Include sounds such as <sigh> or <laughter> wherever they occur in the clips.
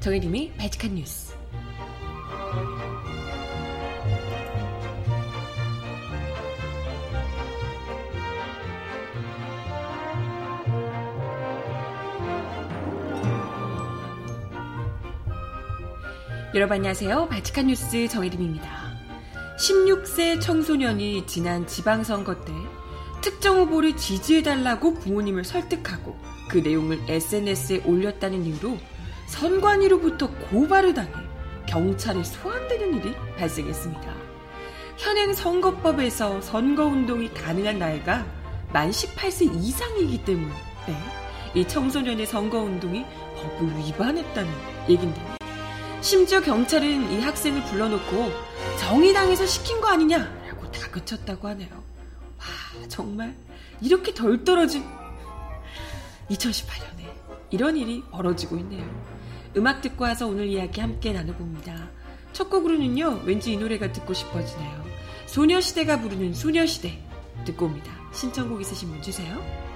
정혜림이 발칙한 뉴스. 여러분 안녕하세요. 발칙한 뉴스 정혜림입니다. 16세 청소년이 지난 지방선거 때 특정 후보를 지지해달라고 부모님을 설득하고 그 내용을 SNS에 올렸다는 이유로 선관위로부터 고발을 당해 경찰에 소환되는 일이 발생했습니다. 현행 선거법에서 선거운동이 가능한 나이가 만 18세 이상이기 때문에 이 청소년의 선거운동이 법을 위반했다는 얘긴데요. 심지어 경찰은 이 학생을 불러놓고 정의당에서 시킨 거 아니냐라고 다그쳤다고 하네요. 와, 정말 이렇게 덜 떨어진 2018년에 이런 일이 벌어지고 있네요. 음악 듣고 와서 오늘 이야기 함께 나눠봅니다. 첫 곡으로는요, 왠지 이 노래가 듣고 싶어지네요. 소녀시대가 부르는 소녀시대 듣고 옵니다. 신청곡 있으신 분 주세요.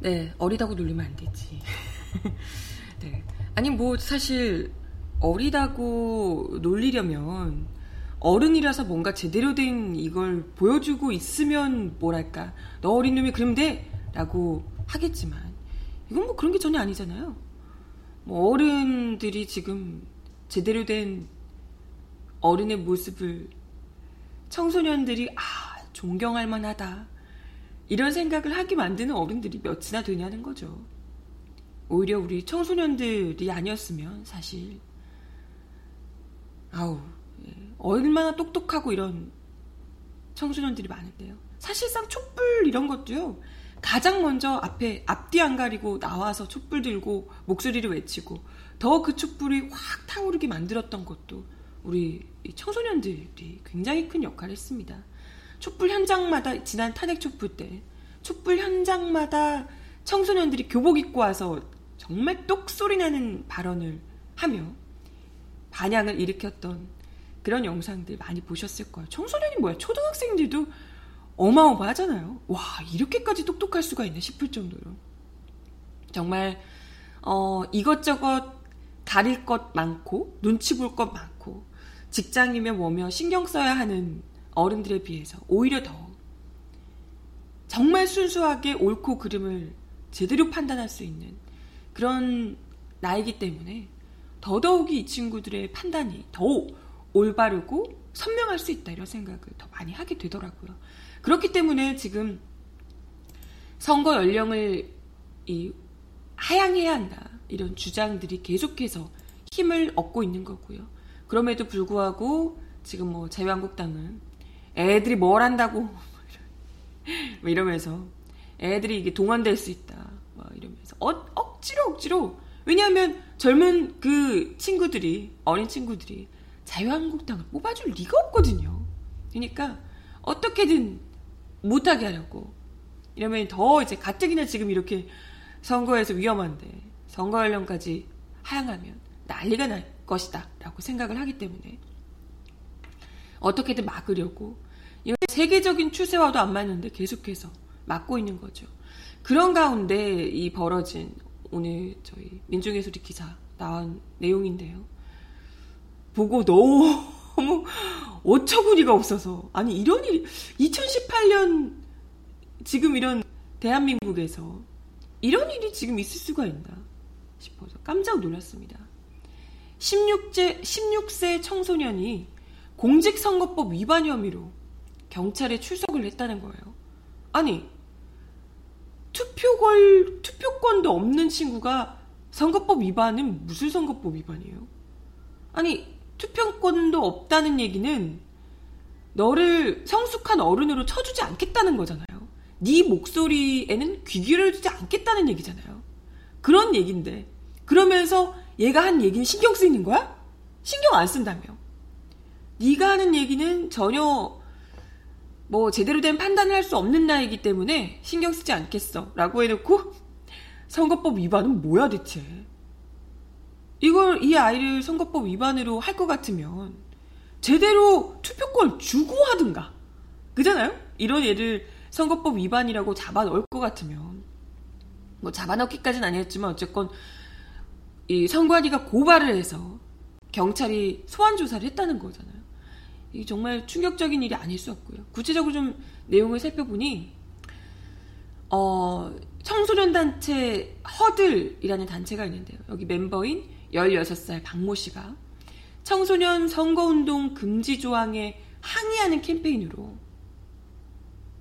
네, 어리다고 놀리면 안 되지. <laughs> 네. 아니, 뭐, 사실, 어리다고 놀리려면, 어른이라서 뭔가 제대로 된 이걸 보여주고 있으면, 뭐랄까, 너 어린 놈이 그러면 돼! 라고 하겠지만, 이건 뭐 그런 게 전혀 아니잖아요. 뭐, 어른들이 지금 제대로 된 어른의 모습을 청소년들이, 아, 존경할 만하다. 이런 생각을 하게 만드는 어른들이 몇이나 되냐는 거죠. 오히려 우리 청소년들이 아니었으면 사실 아우 예, 얼마나 똑똑하고 이런 청소년들이 많은데요. 사실상 촛불 이런 것도요. 가장 먼저 앞에 앞뒤 안 가리고 나와서 촛불 들고 목소리를 외치고 더 그 촛불이 확 타오르게 만들었던 것도 우리 청소년들이 굉장히 큰 역할을 했습니다. 촛불 현장마다 지난 탄핵 촛불 때 촛불 현장마다 청소년들이 교복 입고 와서 정말 똑소리 나는 발언을 하며 반향을 일으켰던 그런 영상들 많이 보셨을 거예요. 청소년이 뭐야? 초등학생들도 어마어마하잖아요. 와, 이렇게까지 똑똑할 수가 있나 싶을 정도로. 정말, 어, 이것저것 가릴 것 많고, 눈치 볼 것 많고, 직장이며 뭐며 신경 써야 하는 어른들에 비해서 오히려 더 정말 순수하게 옳고 그름을 제대로 판단할 수 있는 그런 나이기 때문에 더더욱이 이 친구들의 판단이 더 올바르고 선명할 수 있다 이런 생각을 더 많이 하게 되더라고요. 그렇기 때문에 지금 선거 연령을 이 하향해야 한다 이런 주장들이 계속해서 힘을 얻고 있는 거고요. 그럼에도 불구하고 지금 뭐 자유한국당은 애들이 뭘 한다고 <laughs> 뭐 이러면서 애들이 이게 동원될 수 있다. 뭐 이러면서 어, 억지로 억지로 왜냐하면 젊은 그 친구들이 어린 친구들이 자유한국당을 뽑아줄 리가 없거든요. 그러니까 어떻게든 못하게 하려고 이러면 더 이제 가뜩이나 지금 이렇게 선거에서 위험한데 선거 연령까지 하향하면 난리가 날 것이다라고 생각을 하기 때문에 어떻게든 막으려고 세계적인 추세와도 안 맞는데 계속해서 막고 있는 거죠. 그런 가운데 이 벌어진 오늘 저희 소리 기사 나온 내용인데요. 보고 너무 <laughs> 어처구니가 없어서 아니 이런 일 2018년 지금 이런 대한민국에서 이런 일이 지금 있을 수가 있나 싶어서 깜짝 놀랐습니다. 16세, 16세 청소년이 공직선거법 위반 혐의로 경찰에 출석을 했다는 거예요. 아니, 투표걸, 투표권도 없는 친구가 선거법 위반은 무슨 선거법 위반이에요? 아니, 투표권도 없다는 얘기는 너를 성숙한 어른으로 쳐주지 않겠다는 거잖아요. 네 목소리에는 귀 기울여주지 않겠다는 얘기잖아요. 그런 얘기인데 그러면서 얘가 한 얘기는 신경 쓰이는 거야? 신경 안 쓴다며. 네가 하는 얘기는 전혀 뭐 제대로 된 판단을 할 수 없는 나이기 때문에 신경 쓰지 않겠어. 라고 해놓고 선거법 위반은 뭐야 대체. 이걸 이 아이를 선거법 위반으로 할 것 같으면 제대로 투표권 주고 하든가. 그잖아요? 이런 애를 선거법 위반이라고 잡아넣을 것 같으면 뭐 잡아넣기까지는 아니었지만 어쨌건 이 선관위가 고발을 해서 경찰이 소환 조사를 했다는 거잖아요. 이 정말 충격적인 일이 아닐 수 없고요. 구체적으로 좀 내용을 살펴보니 어, 청소년 단체 허들이라는 단체가 있는데요. 여기 멤버인 16살 박모 씨가 청소년 선거운동 금지 조항에 항의하는 캠페인으로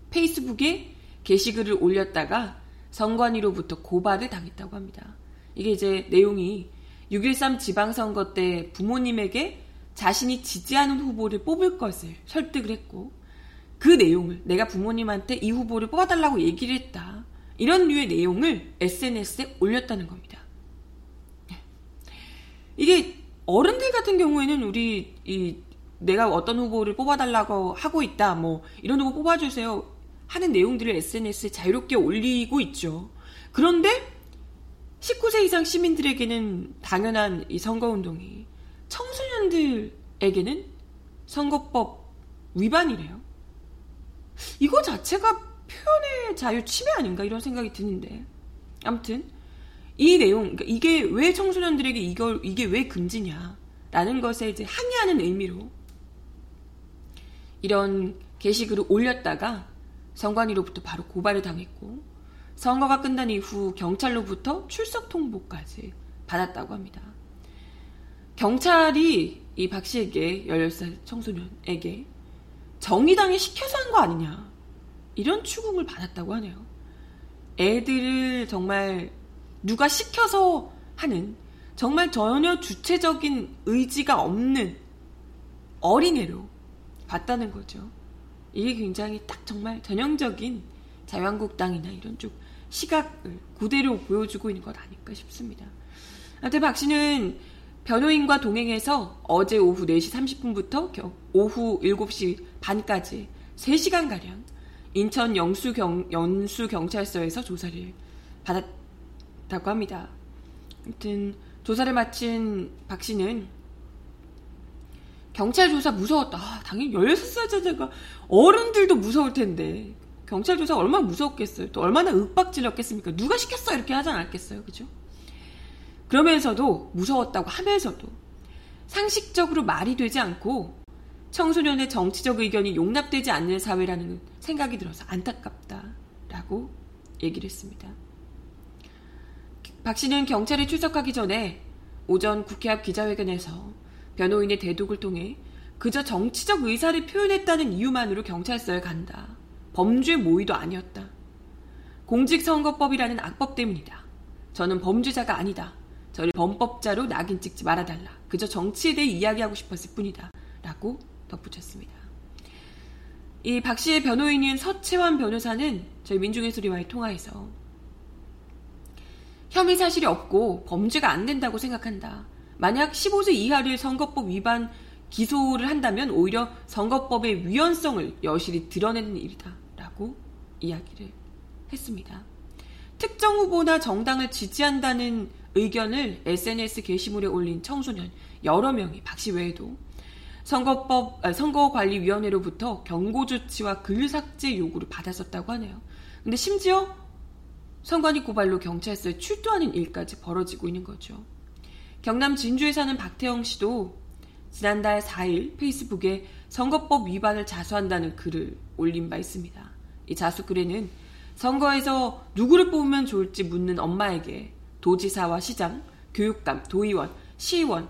페이스북에 게시글을 올렸다가 선관위로부터 고발을 당했다고 합니다. 이게 이제 내용이 6.13 지방선거 때 부모님에게 자신이 지지하는 후보를 뽑을 것을 설득을 했고 그 내용을 내가 부모님한테 이 후보를 뽑아달라고 얘기를 했다. 이런 류의 내용을 SNS에 올렸다는 겁니다. 이게 어른들 같은 경우에는 우리 이 내가 어떤 후보를 뽑아달라고 하고 있다. 뭐 이런 후보 뽑아주세요. 하는 내용들을 SNS에 자유롭게 올리고 있죠. 그런데 19세 이상 시민들에게는 당연한 이 선거운동이 청 소년들에게는 선거법 위반이래요. 이거 자체가 표현의 자유 침해 아닌가 이런 생각이 드는데 아무튼 이 내용 그러니까 이게 왜 청소년들에게 이걸 이게 왜 금지냐라는 것에 이제 항의하는 의미로 이런 게시글을 올렸다가 선관위로부터 바로 고발을 당했고 선거가 끝난 이후 경찰로부터 출석 통보까지 받았다고 합니다. 경찰이 이 박 씨에게 16살 청소년에게 정의당이 시켜서 한 거 아니냐 이런 추궁을 받았다고 하네요. 애들을 정말 누가 시켜서 하는 정말 전혀 주체적인 의지가 없는 어린애로 봤다는 거죠. 이게 굉장히 딱 정말 전형적인 자유한국당이나 이런 쪽 시각을 그대로 보여주고 있는 것 아닐까 싶습니다. 하여튼 박 씨는 변호인과 동행해서 어제 오후 4시 30분부터 오후 7시 반까지 3시간가량 인천 영수 경, 연수 경찰서에서 조사를 받았다고 합니다. 아무튼 조사를 마친 박 씨는 경찰 조사 무서웠다. 아, 당연히 16살짜리가 어른들도 무서울 텐데 경찰 조사 얼마나 무서웠겠어요. 또 얼마나 윽박질렀겠습니까? 누가 시켰어? 이렇게 하지 않았겠어요. 그죠? 그러면서도 무서웠다고 하면서도 상식적으로 말이 되지 않고 청소년의 정치적 의견이 용납되지 않는 사회라는 생각이 들어서 안타깝다라고 얘기를 했습니다. 박 씨는 경찰에 출석하기 전에 오전 국회 앞 기자회견에서 변호인의 대독을 통해 그저 정치적 의사를 표현했다는 이유만으로 경찰서에 간다. 범죄 모의도 아니었다. 공직선거법이라는 악법 때문이다. 저는 범죄자가 아니다. 저를 범법자로 낙인 찍지 말아달라. 그저 정치에 대해 이야기하고 싶었을 뿐이다. 라고 덧붙였습니다. 이 박 씨의 변호인인 서채환 변호사는 저희 민중의 소리와의 통화에서 혐의 사실이 없고 범죄가 안 된다고 생각한다. 만약 15세 이하를 선거법 위반 기소를 한다면 오히려 선거법의 위헌성을 여실히 드러내는 일이다. 라고 이야기를 했습니다. 특정 후보나 정당을 지지한다는 의견을 SNS 게시물에 올린 청소년 여러 명이 박 씨 외에도 선거법 아, 선거관리위원회로부터 경고 조치와 글 삭제 요구를 받았었다고 하네요. 근데 심지어 선관위 고발로 경찰서에 출두하는 일까지 벌어지고 있는 거죠. 경남 진주에 사는 박태영 씨도 지난달 4일 페이스북에 선거법 위반을 자수한다는 글을 올린 바 있습니다. 이 자수 글에는 선거에서 누구를 뽑으면 좋을지 묻는 엄마에게 도지사와 시장, 교육감, 도의원, 시의원,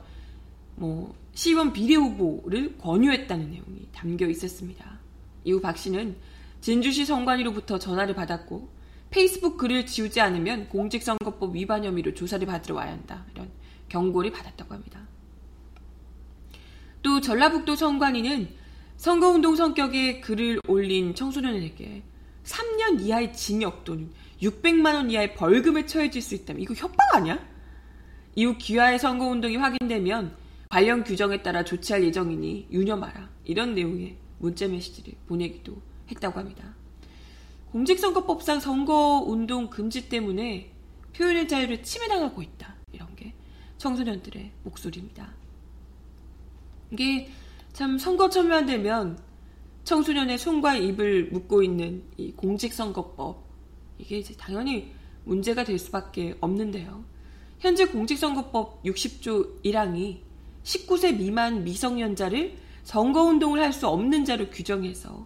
뭐 시의원 비례 후보를 권유했다는 내용이 담겨 있었습니다. 이후 박 씨는 진주시 선관위로부터 전화를 받았고 페이스북 글을 지우지 않으면 공직선거법 위반 혐의로 조사를 받으러 와야 한다. 이런 경고를 받았다고 합니다. 또 전라북도 선관위는 선거운동 성격의 글을 올린 청소년에게 3년 이하의 징역 또는 600만 원 이하의 벌금에 처해질 수 있다면 이거 협박 아니야? 이후 기아의 선거운동이 확인되면 관련 규정에 따라 조치할 예정이니 유념하라 이런 내용의 문자 메시지를 보내기도 했다고 합니다. 공직선거법상 선거운동 금지 때문에 표현의 자유를 침해당하고 있다 이런 게 청소년들의 목소리입니다. 이게 참 선거 참여되면 청소년의 손과 입을 묶고 있는 이 공직선거법 이게 이제 당연히 문제가 될 수밖에 없는데요. 현재 공직선거법 60조 1항이 19세 미만 미성년자를 선거운동을 할 수 없는 자로 규정해서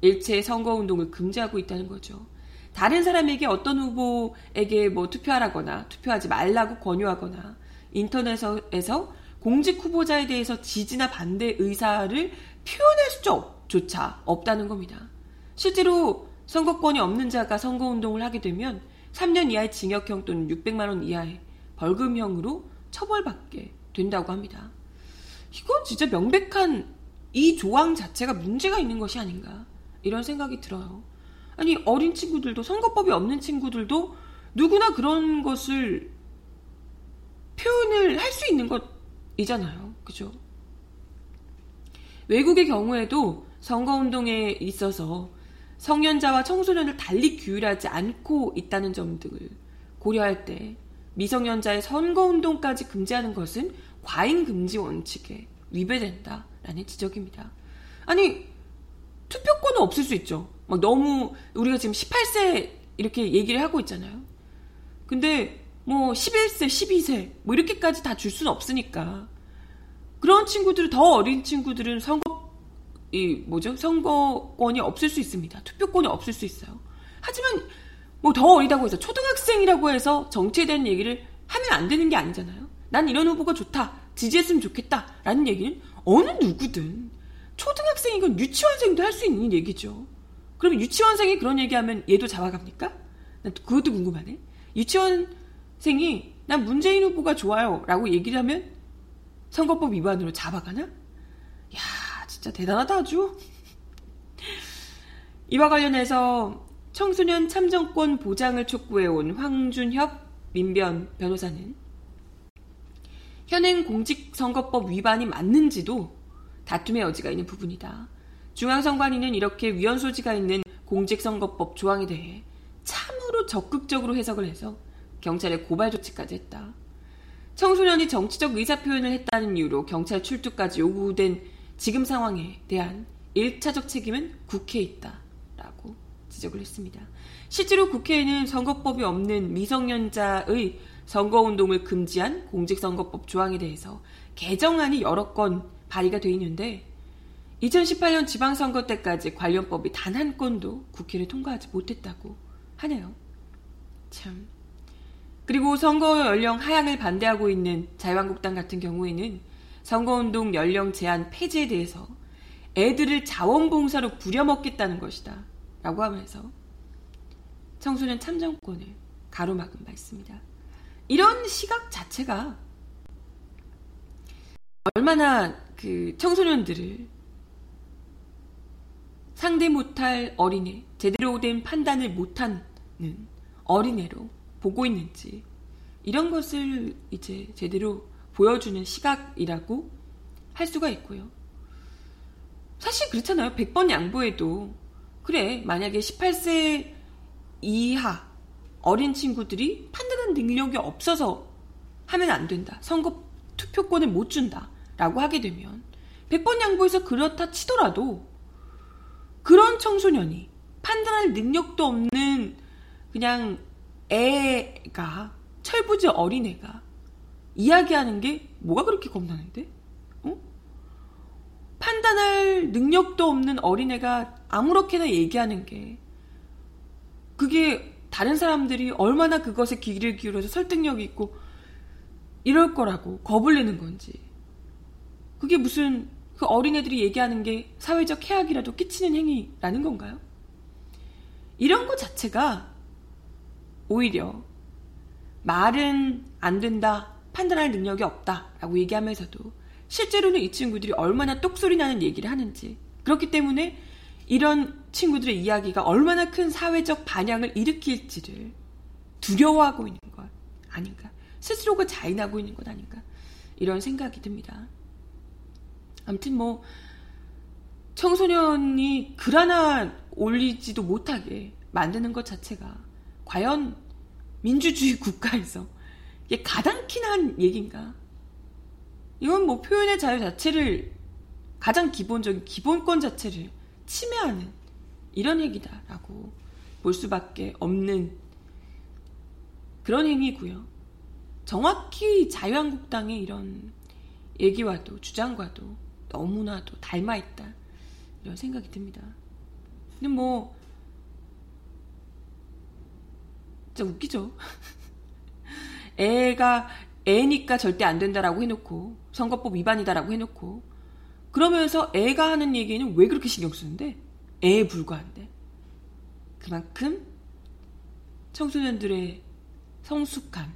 일체 선거운동을 금지하고 있다는 거죠. 다른 사람에게 어떤 후보에게 뭐 투표하라거나 투표하지 말라고 권유하거나 인터넷에서 공직 후보자에 대해서 지지나 반대 의사를 표현할 수조차 없다는 겁니다. 실제로 선거권이 없는 자가 선거운동을 하게 되면 3년 이하의 징역형 또는 600만원 이하의 벌금형으로 처벌받게 된다고 합니다. 이건 진짜 명백한 이 조항 자체가 문제가 있는 것이 아닌가 이런 생각이 들어요. 아니 어린 친구들도 선거법이 없는 친구들도 누구나 그런 것을 표현을 할 수 있는 것이잖아요. 그죠? 외국의 경우에도 선거운동에 있어서 성년자와 청소년을 달리 규율하지 않고 있다는 점들을 고려할 때 미성년자의 선거운동까지 금지하는 것은 과잉금지 원칙에 위배된다라는 지적입니다. 아니 투표권은 없을 수 있죠. 막 너무 우리가 지금 18세 이렇게 얘기를 하고 있잖아요. 근데 뭐 11세, 12세 뭐 이렇게까지 다 줄 수는 없으니까 그런 친구들은 더 어린 친구들은 선거 이 뭐죠 선거권이 없을 수 있습니다. 투표권이 없을 수 있어요. 하지만 뭐 더 어리다고 해서 초등학생이라고 해서 정치에 대한 얘기를 하면 안 되는 게 아니잖아요. 난 이런 후보가 좋다, 지지했으면 좋겠다라는 얘기는 어느 누구든 초등학생이건 유치원생도 할 수 있는 얘기죠. 그럼 유치원생이 그런 얘기하면 얘도 잡아갑니까? 난 그것도 궁금하네. 유치원생이 난 문재인 후보가 좋아요 라고 얘기를 하면 선거법 위반으로 잡아가나? 야 진짜 대단하다 아주. 이와 관련해서 청소년 참정권 보장을 촉구해온 황준협 민변 변호사는 현행 공직선거법 위반이 맞는지도 다툼의 여지가 있는 부분이다. 중앙선관위는 이렇게 위헌 소지가 있는 공직선거법 조항에 대해 참으로 적극적으로 해석을 해서 경찰에 고발 조치까지 했다. 청소년이 정치적 의사 표현을 했다는 이유로 경찰 출두까지 요구된 지금 상황에 대한 1차적 책임은 국회에 있다. 라고 지적을 했습니다. 실제로 국회에는 선거법이 없는 미성년자의 선거운동을 금지한 공직선거법 조항에 대해서 개정안이 여러 건 발의가 돼 있는데 2018년 지방선거 때까지 관련법이 단 한 건도 국회를 통과하지 못했다고 하네요. 참. 그리고 선거 연령 하향을 반대하고 있는 자유한국당 같은 경우에는 선거운동 연령 제한 폐지에 대해서 애들을 자원봉사로 부려먹겠다는 것이다. 라고 하면서 청소년 참정권을 가로막은 바 있습니다. 이런 시각 자체가 얼마나 그 청소년들을 상대 못할 어린애, 제대로 된 판단을 못하는 어린애로 보고 있는지 이런 것을 이제 제대로 보여주는 시각이라고 할 수가 있고요. 사실 그렇잖아요. 100번 양보해도 그래 만약에 18세 이하 어린 친구들이 판단하는 능력이 없어서 하면 안 된다. 선거 투표권을 못 준다. 라고 하게 되면 100번 양보해서 그렇다 치더라도 그런 청소년이 판단할 능력도 없는 그냥 애가 철부지 어린애가 이야기하는 게 뭐가 그렇게 겁나는데? 어? 판단할 능력도 없는 어린애가 아무렇게나 얘기하는 게 그게 다른 사람들이 얼마나 그것에 귀를 기울여서 설득력이 있고 이럴 거라고 내는 건지 그게 무슨 그 어린애들이 얘기하는 게 사회적 해악이라도 끼치는 행위라는 건가요? 이런 것 자체가 오히려 말은 안 된다, 판단할 능력이 없다 라고 얘기하면서도 실제로는 이 친구들이 얼마나 똑소리 나는 얘기를 하는지 그렇기 때문에 이런 친구들의 이야기가 얼마나 큰 사회적 반향을 일으킬지를 두려워하고 있는 것 아닌가. 스스로가 자인하고 있는 것 아닌가. 이런 생각이 듭니다. 아무튼 뭐, 청소년이 글 하나 올리지도 못하게 만드는 것 자체가 과연 민주주의 국가에서 이게 가당키나 한 얘기인가? 이건 뭐 표현의 자유 자체를 가장 기본적인 기본권 자체를 침해하는 이런 얘기다라고 볼 수밖에 없는 그런 행위고요. 정확히 자유한국당의 이런 얘기와도 주장과도 너무나도 닮아 있다 이런 생각이 듭니다. 근데 뭐 진짜 웃기죠. <laughs> 애가 애니까 절대 안 된다라고 해놓고 선거법 위반이다라고 해놓고. 그러면서 애가 하는 얘기는 왜 그렇게 신경 쓰는데? 애에 불과한데. 그만큼 청소년들의 성숙함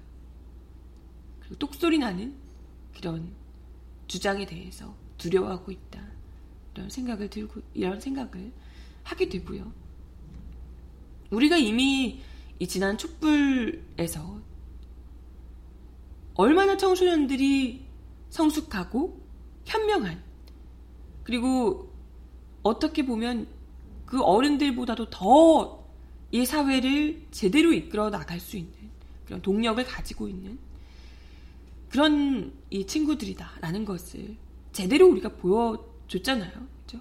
그리고 똑소리 나는 그런 주장에 대해서 두려워하고 있다. 이런 생각을 들고 이런 생각을 하게 되고요. 우리가 이미 이 지난 촛불에서 얼마나 청소년들이 성숙하고 현명한 그리고 어떻게 보면 그 어른들보다도 더 이 사회를 제대로 이끌어 나갈 수 있는 그런 동력을 가지고 있는 그런 이 친구들이다라는 것을 제대로 우리가 보여줬잖아요. 그죠?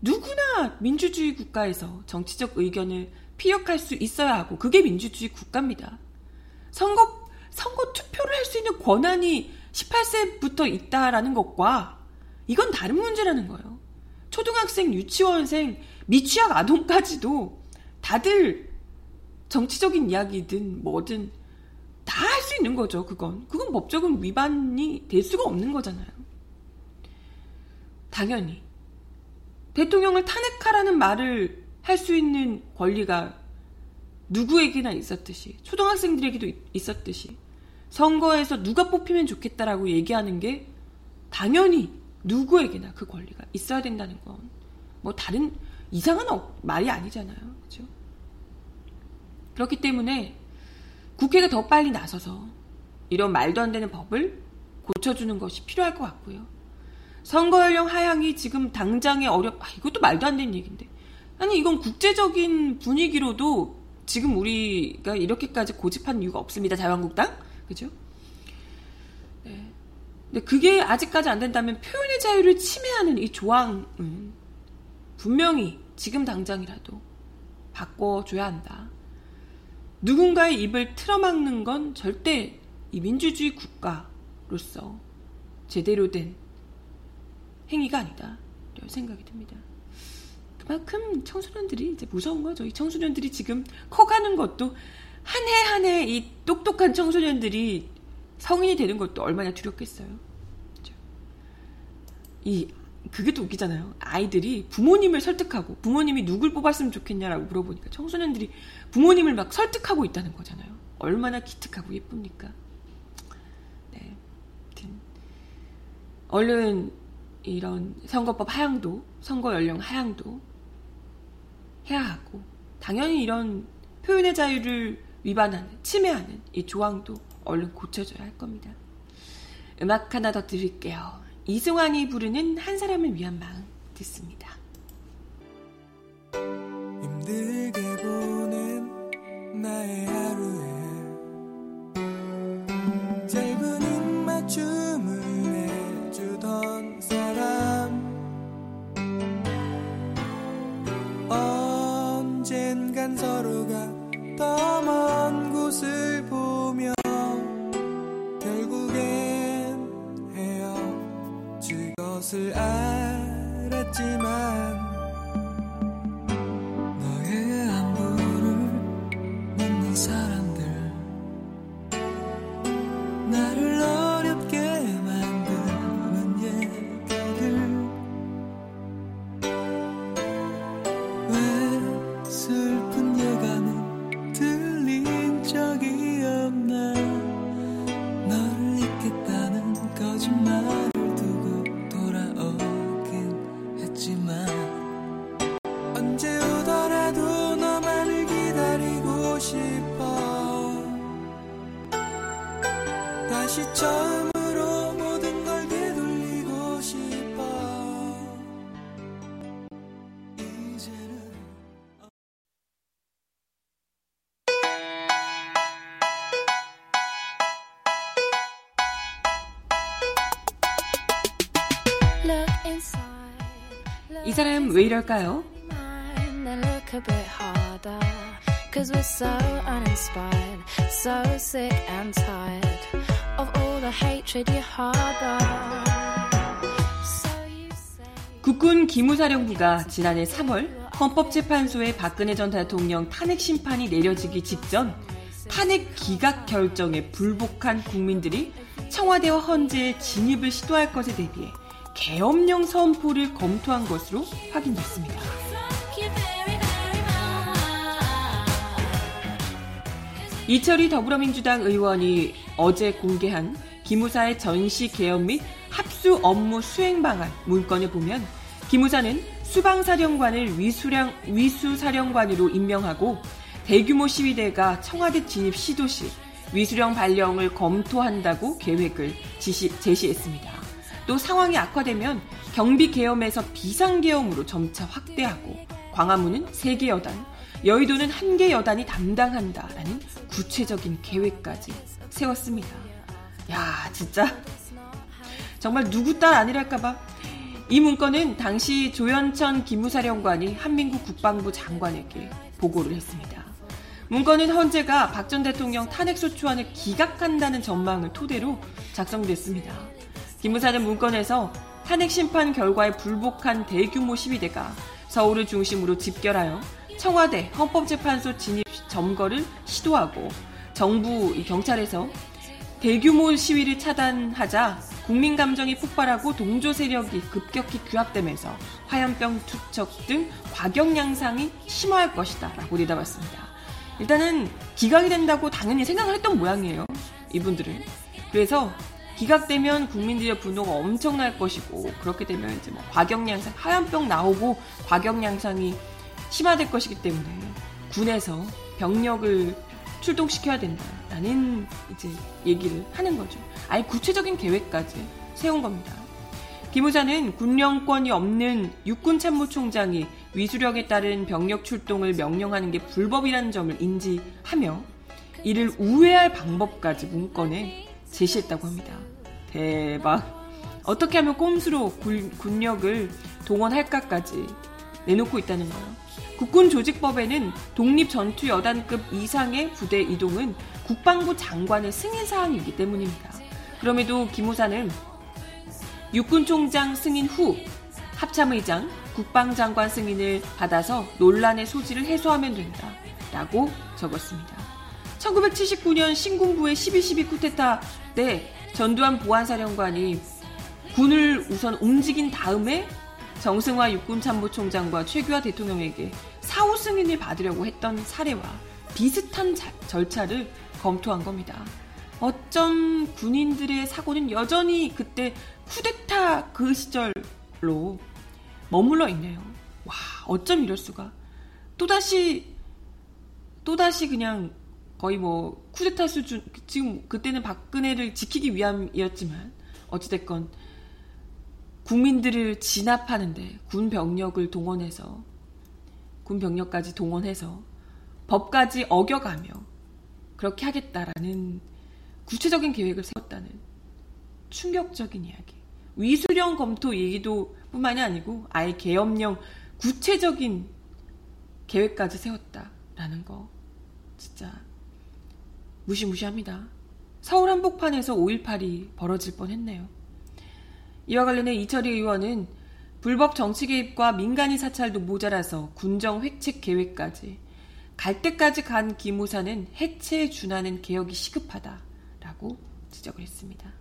누구나 민주주의 국가에서 정치적 의견을 피력할 수 있어야 하고 그게 민주주의 국가입니다. 선거 선거 투표를 할 수 있는 권한이 18세부터 있다라는 것과 이건 다른 문제라는 거예요. 초등학생, 유치원생, 미취학 아동까지도 다들 정치적인 이야기든 뭐든 다 할 수 있는 거죠, 그건. 그건 법적인 위반이 될 수가 없는 거잖아요. 당연히. 대통령을 탄핵하라는 말을 할 수 있는 권리가 누구에게나 있었듯이, 초등학생들에게도 있었듯이, 선거에서 누가 뽑히면 좋겠다라고 얘기하는 게 당연히 누구에게나 그 권리가 있어야 된다는 건 뭐 다른 이상한 말이 아니잖아요. 그렇죠? 그렇기 때문에 국회가 더 빨리 나서서 이런 말도 안 되는 법을 고쳐주는 것이 필요할 것 같고요. 선거 연령 하향이 지금 당장에 어렵, 아, 이것도 말도 안 되는 얘기인데. 아니, 이건 국제적인 분위기로도 지금 우리가 이렇게까지 고집한 이유가 없습니다. 자유한국당? 그죠? 근데 그게 아직까지 안 된다면 표현의 자유를 침해하는 이 조항은 분명히 지금 당장이라도 바꿔줘야 한다. 누군가의 입을 틀어막는 건 절대 이 민주주의 국가로서 제대로 된 행위가 아니다. 이런 생각이 듭니다. 그만큼 청소년들이 이제 무서운 거죠. 이 청소년들이 지금 커가는 것도 한 해 한 해 이 똑똑한 청소년들이 성인이 되는 것도 얼마나 두렵겠어요. 그렇죠? 이 그게 또 웃기잖아요. 아이들이 부모님을 설득하고 부모님이 누굴 뽑았으면 좋겠냐라고 물어보니까 청소년들이 부모님을 막 설득하고 있다는 거잖아요. 얼마나 기특하고 예쁩니까? 네. 얼른 이런 선거법 하향도, 선거 연령 하향도 해야 하고, 당연히 이런 표현의 자유를 위반하는, 침해하는 이 조항도 얼른 고쳐줘야 할 겁니다. 음악 하나 더 드릴게요. 이승환이 부르는 한 사람을 위한 마음 듣습니다. 힘들게 보낸 나의 하루에 짧은 입맞춤을 해주던 사람 언젠간 서로가 험담한 곳을 보며 결국엔 헤어질 것을 알았지만 이럴까요? 국군 기무사령부가 지난해 3월 헌법재판소의 박근혜 전 대통령 탄핵 심판이 내려지기 직전 탄핵 기각 결정에 불복한 국민들이 청와대와 헌재에 진입을 시도할 것에 대비해 계엄령 선포를 검토한 것으로 확인됐습니다. 이철희 더불어민주당 의원이 어제 공개한 기무사의 전시 개헌 및 합수 업무 수행 방안 문건을 보면 기무사는 수방사령관을 위수령, 위수사령관으로 임명하고 대규모 시위대가 청와대 진입 시도 시 위수령 발령을 검토한다고 계획을 지시, 제시했습니다. 또 상황이 악화되면 경비 계엄에서 비상 계엄으로 점차 확대하고 광화문은 3개 여단, 여의도는 1개 여단이 담당한다라는 구체적인 계획까지 세웠습니다. 야, 진짜 정말 누구 딸 아니랄까봐. 이 문건은 당시 조현천 기무사령관이 한민국 국방부 장관에게 보고를 했습니다. 문건은 헌재가 박 전 대통령 탄핵소추안을 기각한다는 전망을 토대로 작성됐습니다. 기무사는 문건에서 탄핵 심판 결과에 불복한 대규모 시위대가 서울을 중심으로 집결하여 청와대 헌법재판소 진입 점거를 시도하고 정부 경찰에서 대규모 시위를 차단하자 국민 감정이 폭발하고 동조 세력이 급격히 규합되면서 화염병 투척 등 과격 양상이 심화할 것이다 라고 내다봤습니다. 일단은 기각이 된다고 당연히 생각을 했던 모양이에요. 이분들은. 그래서 기각되면 국민들의 분노가 엄청날 것이고 그렇게 되면 이제 뭐 과격양상 하얀병 나오고 과격양상이 심화될 것이기 때문에 군에서 병력을 출동시켜야 된다라는 이제 얘기를 하는 거죠. 아예 구체적인 계획까지 세운 겁니다. 기무사는 군령권이 없는 육군 참모총장이 위수력에 따른 병력 출동을 명령하는 게 불법이라는 점을 인지하며 이를 우회할 방법까지 문건에 제시했다고 합니다. 대박. 어떻게 하면 꼼수로 군, 군력을 동원할까까지 내놓고 있다는 거예요. 국군 조직법에는 독립 전투 여단급 이상의 부대 이동은 국방부 장관의 승인 사항이기 때문입니다. 그럼에도 김호사는 육군 총장 승인 후 합참의장, 국방장관 승인을 받아서 논란의 소지를 해소하면 된다. 라고 적었습니다. 1979년 신군부의 12.12 쿠데타 때 전두환 보안사령관이 군을 우선 움직인 다음에 정승화 육군참모총장과 최규하 대통령에게 사후 승인을 받으려고 했던 사례와 비슷한 자, 절차를 검토한 겁니다. 어쩜 군인들의 사고는 여전히 그때 쿠데타 그 시절로 머물러 있네요. 와, 어쩜 이럴 수가. 또다시, 또다시 그냥 거의 뭐 쿠데타 수준 지금 그때는 박근혜를 지키기 위함이었지만 어찌됐건 국민들을 진압하는데 군 병력을 동원해서 군 병력까지 동원해서 법까지 어겨가며 그렇게 하겠다라는 구체적인 계획을 세웠다는 충격적인 이야기. 위수령 검토 얘기도 뿐만이 아니고 아예 계엄령 구체적인 계획까지 세웠다라는 거 진짜 무시무시합니다. 서울 한복판에서 5.18이 벌어질 뻔했네요. 이와 관련해 이철희 의원은 불법 정치 개입과 민간인 사찰도 모자라서 군정 획책 계획까지 갈 때까지 간 기무사는 해체에 준하는 개혁이 시급하다라고 지적을 했습니다.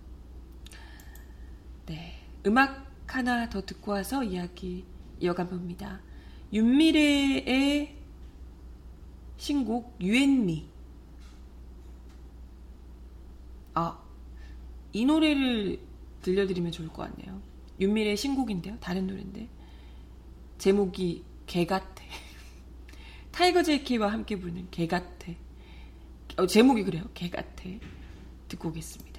네, 음악 하나 더 듣고 와서 이야기 이어가 봅니다. 윤미래의 신곡 유앤미 아, 이 노래를 들려드리면 좋을 것 같네요. 윤미래의 신곡인데요. 다른 노래인데. 제목이 개같아. <laughs> 타이거 JK와 함께 부르는 개같아. 어, 제목이 그래요. 개같아. 듣고 오겠습니다.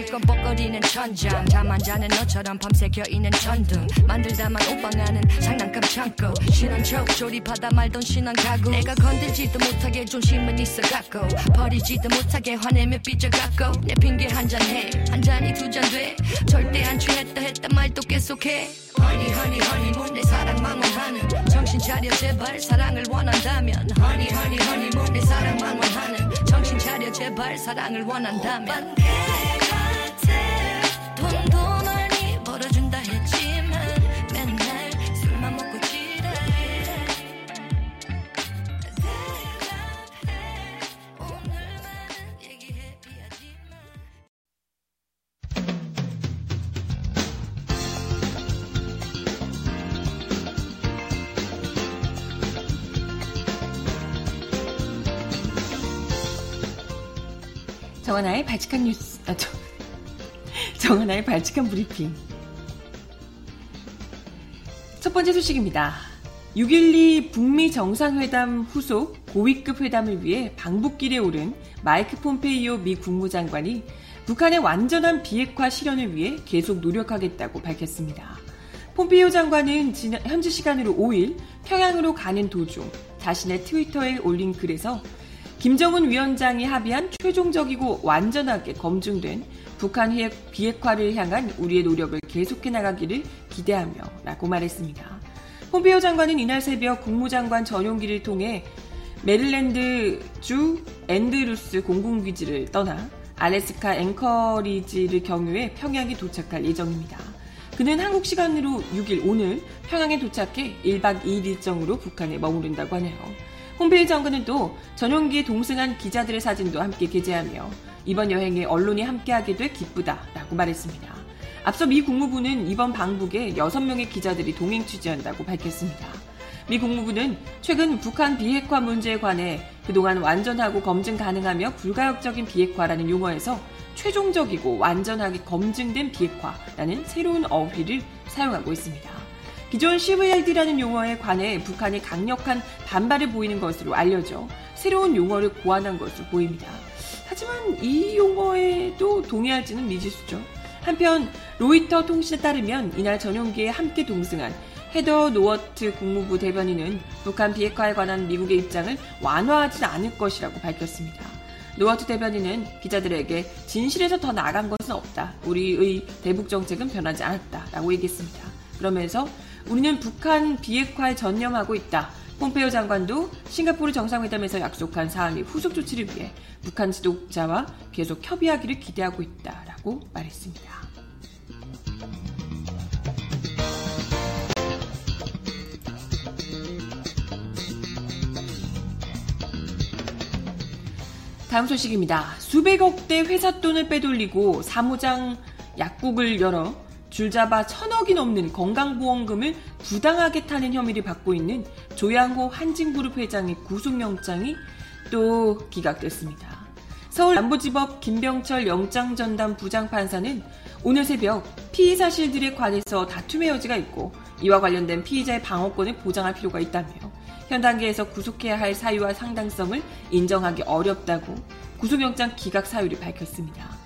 실컷 뻑거리는 천장. 잠 안 자는 너처럼 밤새 껴있는 천둥. 만들다만 오방하는 장난감 창고. 신한 척 조립하다 말던 신한 가구. 내가 건들지도 못하게 존심은 있어 갖고. 버리지도 못하게 화내며 삐져갖고. 내 핑계 한 잔 해. 한 잔이 두 잔 돼. 절대 안 취했다 했다 말도 계속해. 허니 허니 허니문 내 사랑만 원하는. 정신 차려 제발. 사랑을 원한다면. 허니 허니 허니문 내 사랑만 원하는. 정신 차려 제발. 사랑을 원한다면 정하나의 발칙한 뉴스, 아, 저, 정하나의 발칙한 브리핑. 첫 번째 소식입니다. 6.12 북미 정상회담 후속 고위급 회담을 위해 방북길에 오른 마이크 폼페이오 미 국무장관이 북한의 완전한 비핵화 실현을 위해 계속 노력하겠다고 밝혔습니다. 폼페이오 장관은 현지 시간으로 5일 평양으로 가는 도중 자신의 트위터에 올린 글에서 김정은 위원장이 합의한 최종적이고 완전하게 검증된 북한 비핵화를 향한 우리의 노력을 계속해 나가기를 기대하며 라고 말했습니다. 폼페이오 장관은 이날 새벽 국무장관 전용기를 통해 메릴랜드 주 앤드루스 공군기지를 떠나 알래스카 앵커리지를 경유해 평양에 도착할 예정입니다. 그는 한국 시간으로 6일 오늘 평양에 도착해 1박 2일 일정으로 북한에 머무른다고 하네요. 홈페이지 장관은 또 전용기에 동승한 기자들의 사진도 함께 게재하며 이번 여행에 언론이 함께하게 돼 기쁘다라고 말했습니다. 앞서 미 국무부는 이번 방북에 6명의 기자들이 동행 취재한다고 밝혔습니다. 미 국무부는 최근 북한 비핵화 문제에 관해 그동안 완전하고 검증 가능하며 불가역적인 비핵화라는 용어에서 최종적이고 완전하게 검증된 비핵화라는 새로운 어휘를 사용하고 있습니다. 기존 CVID라는 용어에 관해 북한이 강력한 반발을 보이는 것으로 알려져 새로운 용어를 고안한 것으로 보입니다. 하지만 이 용어에도 동의할지는 미지수죠. 한편 로이터 통신에 따르면 이날 전용기에 함께 동승한 헤더 노워트 국무부 대변인은 북한 비핵화에 관한 미국의 입장을 완화하지 않을 것이라고 밝혔습니다. 노워트 대변인은 기자들에게 진실에서 더 나간 것은 없다. 우리의 대북 정책은 변하지 않았다 라고 얘기했습니다. 그러면서 우리는 북한 비핵화에 전념하고 있다. 폼페이오 장관도 싱가포르 정상회담에서 약속한 사항의 후속 조치를 위해 북한 지도자와 계속 협의하기를 기대하고 있다라고 말했습니다. 다음 소식입니다. 수백억 대 회사 돈을 빼돌리고 사무장 약국을 열어 줄잡아 천억이 넘는 건강보험금을 부당하게 타는 혐의를 받고 있는 조양호 한진그룹 회장의 구속영장이 또 기각됐습니다. 서울 남부지법 김병철 영장전담 부장판사는 오늘 새벽 피의 사실들에 관해서 다툼의 여지가 있고 이와 관련된 피의자의 방어권을 보장할 필요가 있다며 현 단계에서 구속해야 할 사유와 상당성을 인정하기 어렵다고 구속영장 기각 사유를 밝혔습니다.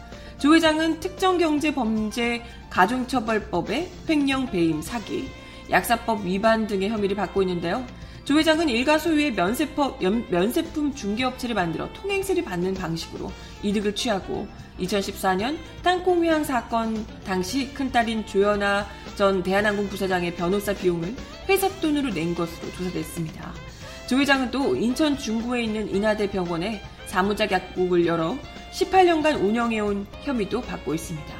조 회장은 특정 경제 범죄 가중처벌법의 횡령 배임 사기, 약사법 위반 등의 혐의를 받고 있는데요. 조 회장은 일가 소유의 면세법, 면세품 중개업체를 만들어 통행세를 받는 방식으로 이득을 취하고 2014년 땅콩 회항 사건 당시 큰딸인 조연아 전 대한항공 부사장의 변호사 비용을 회사 돈으로 낸 것으로 조사됐습니다. 조 회장은 또 인천 중구에 있는 인하대 병원에 사무자 약국을 열어 18년간 운영해온 혐의도 받고 있습니다.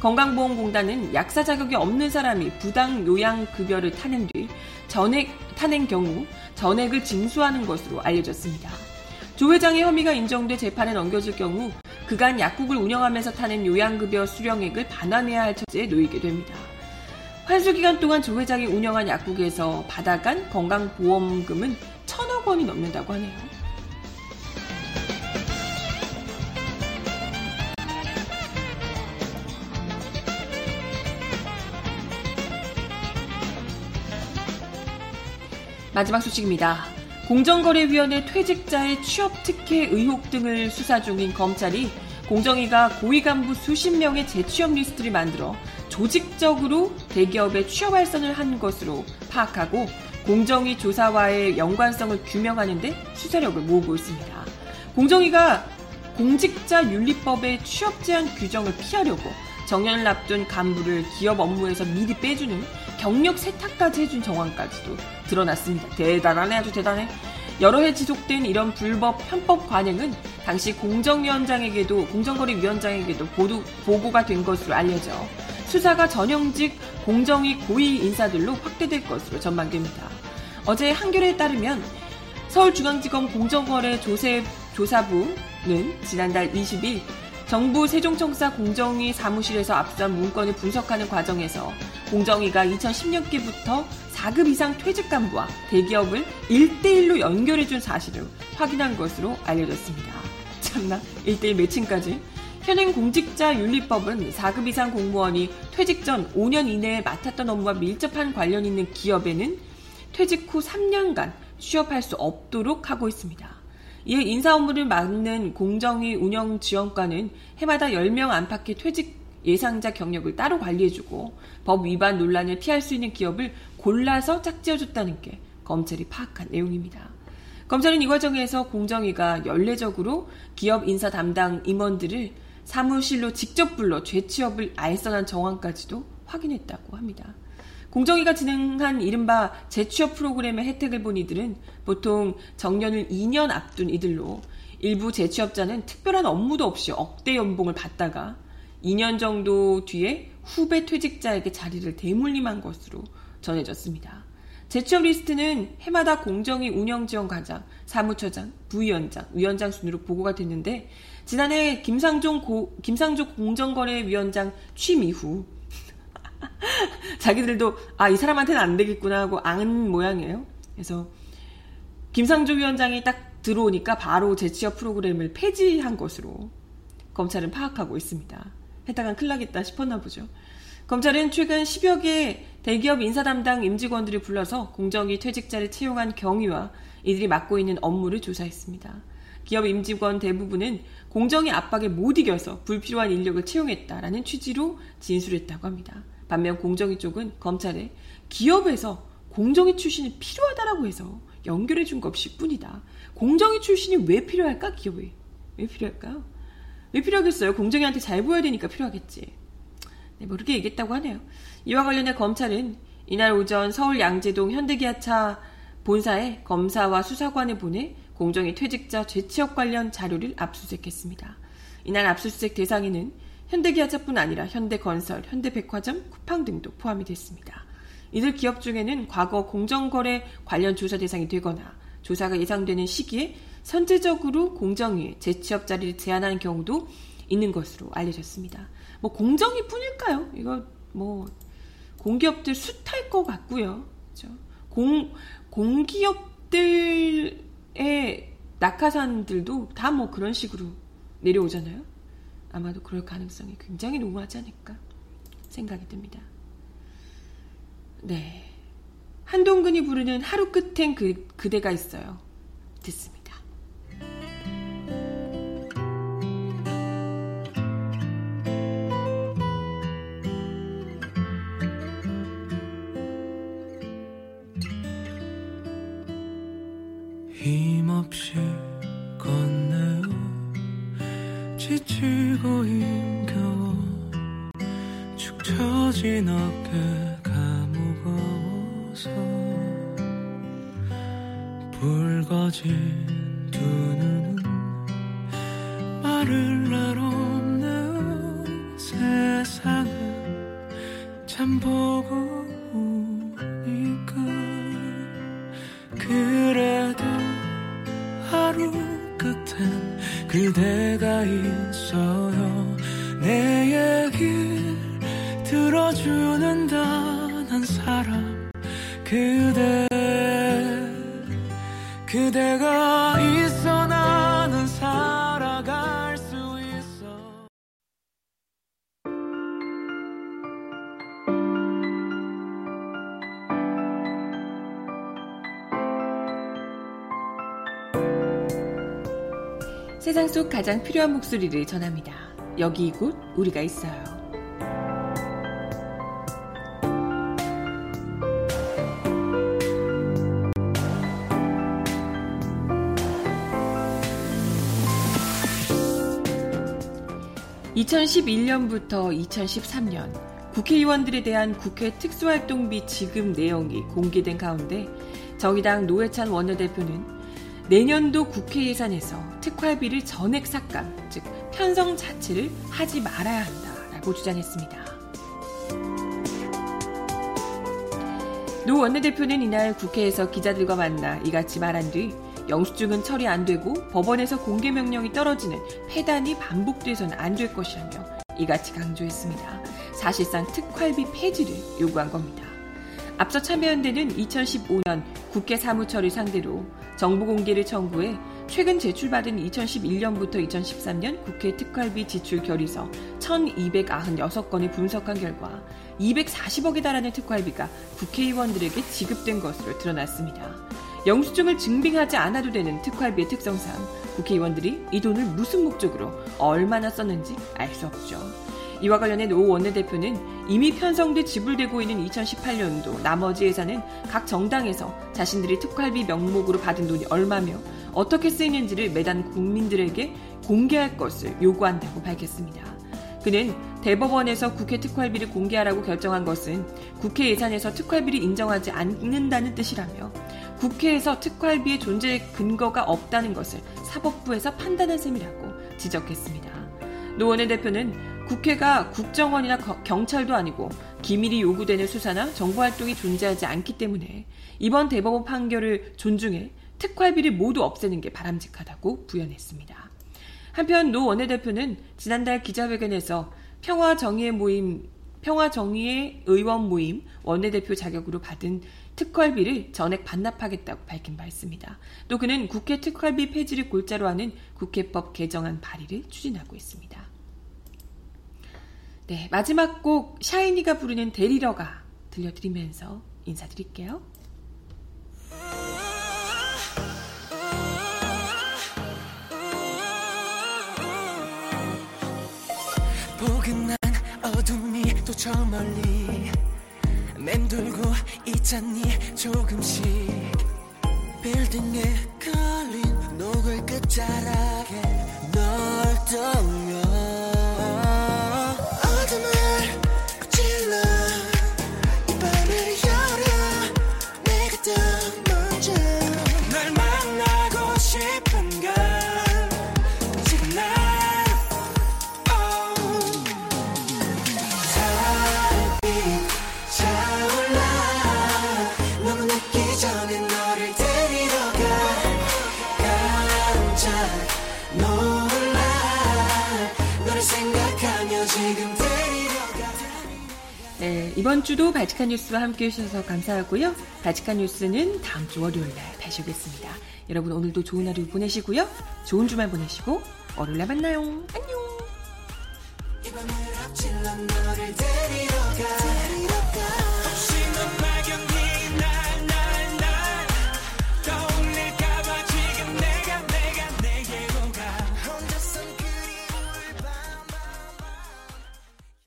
건강보험공단은 약사 자격이 없는 사람이 부당 요양급여를 타는 뒤 전액 타낸 경우 전액을 징수하는 것으로 알려졌습니다. 조 회장의 혐의가 인정돼 재판에 넘겨질 경우 그간 약국을 운영하면서 타낸 요양급여 수령액을 반환해야 할 처지에 놓이게 됩니다. 환수 기간 동안 조 회장이 운영한 약국에서 받아간 건강보험금은 천억 원이 넘는다고 하네요. 마지막 소식입니다. 공정거래위원회 퇴직자의 취업 특혜 의혹 등을 수사 중인 검찰이 공정위가 고위 간부 수십 명의 재취업 리스트를 만들어 조직적으로 대기업에 취업 활성을 한 것으로 파악하고 공정위 조사와의 연관성을 규명하는 데 수사력을 모으고 있습니다. 공정위가 공직자 윤리법의 취업 제한 규정을 피하려고 정년을 앞둔 간부를 기업 업무에서 미리 빼주는 경력 세탁까지 해준 정황까지도 드러났습니다. 대단하네, 아주 대단해. 여러 해 지속된 이런 불법 편법 관행은 당시 공정위원장에게도 공정거래위원장에게도 보도, 보고가 된 것으로 알려져 수사가 전형직 공정위 고위 인사들로 확대될 것으로 전망됩니다. 어제 한겨레에 따르면 서울중앙지검 공정거래 조세, 조사부는 지난달 20일 정부 세종청사 공정위 사무실에서 압수한 문건을 분석하는 과정에서 공정위가 2010년께부터 4급 이상 퇴직 간부와 대기업을 1대1로 연결해준 사실을 확인한 것으로 알려졌습니다. 참나, 1대1 매칭까지. 현행 공직자 윤리법은 4급 이상 공무원이 퇴직 전 5년 이내에 맡았던 업무와 밀접한 관련 있는 기업에는 퇴직 후 3년간 취업할 수 없도록 하고 있습니다. 이에 인사 업무를 맡는 공정위 운영지원과는 해마다 10명 안팎의 퇴직 예상자 경력을 따로 관리해주고 법 위반 논란을 피할 수 있는 기업을 골라서 짝지어줬다는 게 검찰이 파악한 내용입니다. 검찰은 이 과정에서 공정위가 연례적으로 기업 인사 담당 임원들을 사무실로 직접 불러 죄취업을 알선한 정황까지도 확인했다고 합니다. 공정위가 진행한 이른바 재취업 프로그램의 혜택을 본 이들은 보통 정년을 2년 앞둔 이들로 일부 재취업자는 특별한 업무도 없이 억대 연봉을 받다가 2년 정도 뒤에 후배 퇴직자에게 자리를 대물림한 것으로 전해졌습니다. 재취업 리스트는 해마다 공정위 운영지원과장, 사무처장, 부위원장, 위원장 순으로 보고가 됐는데 지난해 김상종 고, 김상조 공정거래위원장 취임 이후 <laughs> 자기들도 아 이 사람한테는 안 되겠구나 하고 안 모양이에요. 그래서 김상조 위원장이 딱 들어오니까 바로 재취업 프로그램을 폐지한 것으로 검찰은 파악하고 있습니다. 큰일 나겠다 싶었나 보죠. 검찰은 최근 10여 개 대기업 인사 담당 임직원들을 불러서 공정위 퇴직자를 채용한 경위와 이들이 맡고 있는 업무를 조사했습니다. 기업 임직원 대부분은 공정위 압박에 못 이겨서 불필요한 인력을 채용했다라는 취지로 진술했다고 합니다. 반면 공정위 쪽은 검찰에 기업에서 공정위 출신이 필요하다라고 해서 연결해 준 것이 뿐이다. 공정위 출신이 왜 필요할까? 기업에. 왜 필요할까요? 왜 필요하겠어요? 공정위한테 잘 보여야 되니까 필요하겠지. 네, 모르게 뭐 얘기했다고 하네요. 이와 관련해 검찰은 이날 오전 서울 양재동 현대기아차 본사에 검사와 수사관을 보내 공정위 퇴직자 재취업 관련 자료를 압수수색했습니다. 이날 압수수색 대상에는 현대기아차뿐 아니라 현대건설, 현대백화점, 쿠팡 등도 포함이 됐습니다. 이들 기업 중에는 과거 공정거래 관련 조사 대상이 되거나 조사가 예상되는 시기에 선제적으로 공정위에 재취업 자리를 제한하는 경우도 있는 것으로 알려졌습니다. 뭐 공정위 뿐일까요? 이거 뭐 공기업들 숱할 것 같고요. 그렇죠? 공 공기업들의 낙하산들도 다 뭐 그런 식으로 내려오잖아요. 아마도 그럴 가능성이 굉장히 농후하지 않을까 생각이 듭니다. 네. 한동근이 부르는 하루 끝엔 그, 그대가 있어요. 듣습니다. 힘없이 속 가장 필요한 목소리를 전합니다. 여기 이곳 우리가 있어요. 2011년부터 2013년 국회의원들에 대한 국회 특수활동비 지급 내용이 공개된 가운데 정의당 노회찬 원내대표는 내년도 국회 예산에서 특활비를 전액 삭감, 즉 편성 자체를 하지 말아야 한다라고 주장했습니다. 노 원내대표는 이날 국회에서 기자들과 만나 이같이 말한 뒤 영수증은 처리 안 되고 법원에서 공개 명령이 떨어지는 폐단이 반복돼서는 안될 것이라며 이같이 강조했습니다. 사실상 특활비 폐지를 요구한 겁니다. 앞서 참여연대는 2015년 국회 사무처를 상대로 정보 공개를 청구해 최근 제출받은 2011년부터 2013년 국회 특활비 지출 결의서 1296건을 분석한 결과 240억에 달하는 특활비가 국회의원들에게 지급된 것으로 드러났습니다. 영수증을 증빙하지 않아도 되는 특활비의 특성상 국회의원들이 이 돈을 무슨 목적으로 얼마나 썼는지 알 수 없죠. 이와 관련해 노 원내대표는 이미 편성돼 지불되고 있는 2018년도 나머지 예산은 각 정당에서 자신들이 특활비 명목으로 받은 돈이 얼마며 어떻게 쓰이는지를 매달 국민들에게 공개할 것을 요구한다고 밝혔습니다. 그는 대법원에서 국회 특활비를 공개하라고 결정한 것은 국회 예산에서 특활비를 인정하지 않는다는 뜻이라며 국회에서 특활비의 존재 근거가 없다는 것을 사법부에서 판단한 셈이라고 지적했습니다. 노 원내대표는 국회가 국정원이나 경찰도 아니고 기밀이 요구되는 수사나 정보 활동이 존재하지 않기 때문에 이번 대법원 판결을 존중해 특활비를 모두 없애는 게 바람직하다고 부연했습니다. 한편 노 원내대표는 지난달 기자회견에서 평화 정의의 모임 평화 정의의 의원 모임 원내대표 자격으로 받은 특활비를 전액 반납하겠다고 밝힌 바 있습니다. 또 그는 국회 특활비 폐지를 골자로 하는 국회법 개정안 발의를 추진하고 있습니다. 네, 마지막 곡 샤이니가 부르는 데리러가 들려드리면서 인사드릴게요. 저 멀리 맴돌고 있잖니 조금씩. 빌딩에 걸린 노을 끝자락에 널 떠올려 이번 주도 바치칸 뉴스와 함께 해주셔서 감사하고요. 바치칸 뉴스는 다음 주 월요일 날 다시 오겠습니다. 여러분 오늘도 좋은 하루 보내시고요. 좋은 주말 보내시고 월요일 날 만나요. 안녕.